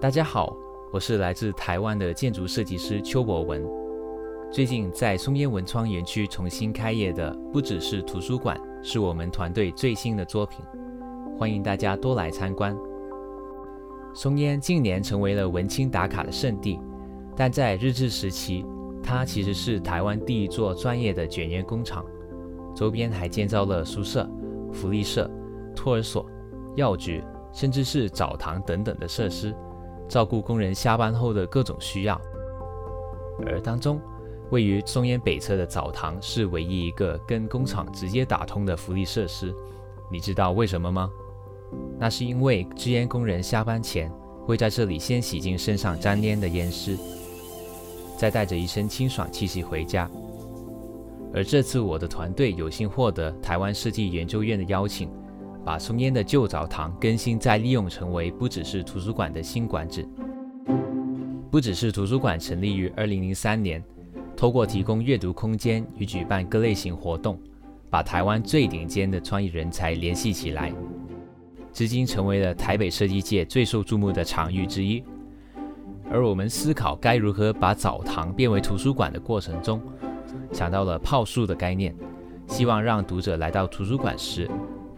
大家好，我是来自台湾的建筑设计师邱博文。最近在松烟文创园区重新开业的不只是图书馆，是我们团队最新的作品，欢迎大家多来参观。松烟近年成为了文青打卡的圣地，但在日治时期，它其实是台湾第一座专业的卷烟工厂，周边还建造了宿舍、福利社、托儿所、药局，甚至是澡堂等等的设施。照顾工人下班后的各种需要，而当中位于松烟北侧的澡堂是唯一一个跟工厂直接打通的福利设施。你知道为什么吗？那是因为制烟工人下班前会在这里先洗净身上沾烟的烟丝，再带着一身清爽气息回家。而这次我的团队有幸获得台湾设计研究院的邀请。把松烟的旧澡堂更新再利用，成为不只是图书馆的新馆址。不只是图书馆成立于二零零三年，透过提供阅读空间与举办各类型活动，把台湾最顶尖的创意人才联系起来，至今成为了台北设计界最受注目的场域之一。而我们思考该如何把澡堂变为图书馆的过程中，想到了泡书的概念，希望让读者来到图书馆时。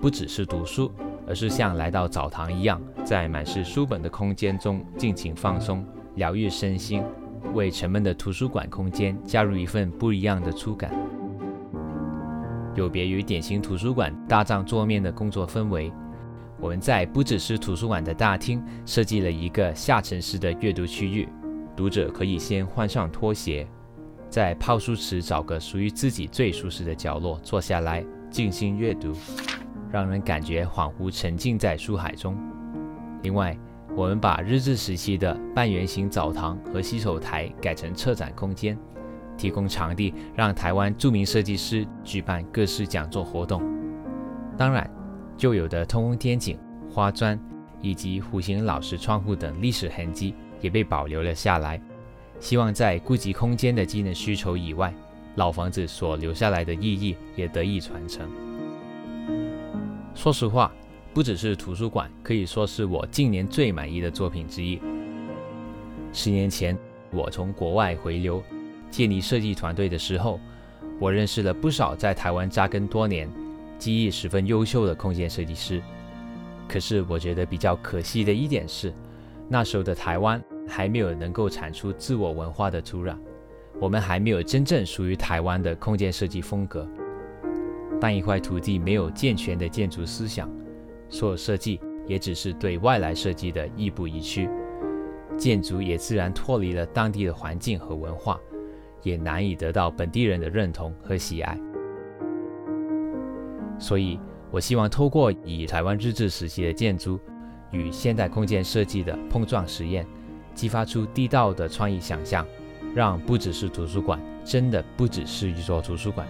不只是读书，而是像来到澡堂一样，在满是书本的空间中尽情放松、疗愈身心，为沉闷的图书馆空间加入一份不一样的触感。有别于典型图书馆大帐桌面的工作氛围，我们在不只是图书馆的大厅设计了一个下沉式的阅读区域，读者可以先换上拖鞋，在泡书池找个属于自己最舒适的角落坐下来，静心阅读。让人感觉恍惚沉浸在书海中。另外，我们把日治时期的半圆形澡堂和洗手台改成策展空间，提供场地让台湾著名设计师举办各式讲座活动。当然，旧有的通风天井、花砖以及弧形老式窗户等历史痕迹也被保留了下来。希望在顾及空间的机能需求以外，老房子所留下来的意义也得以传承。说实话，不只是图书馆，可以说是我近年最满意的作品之一。十年前，我从国外回流，建立设计团队的时候，我认识了不少在台湾扎根多年、技艺十分优秀的空间设计师。可是，我觉得比较可惜的一点是，那时候的台湾还没有能够产出自我文化的土壤，我们还没有真正属于台湾的空间设计风格。当一块土地没有健全的建筑思想，所有设计也只是对外来设计的亦步亦趋，建筑也自然脱离了当地的环境和文化，也难以得到本地人的认同和喜爱。所以，我希望透过以台湾日治时期的建筑与现代空间设计的碰撞实验，激发出地道的创意想象，让不只是图书馆，真的不只是一座图书馆。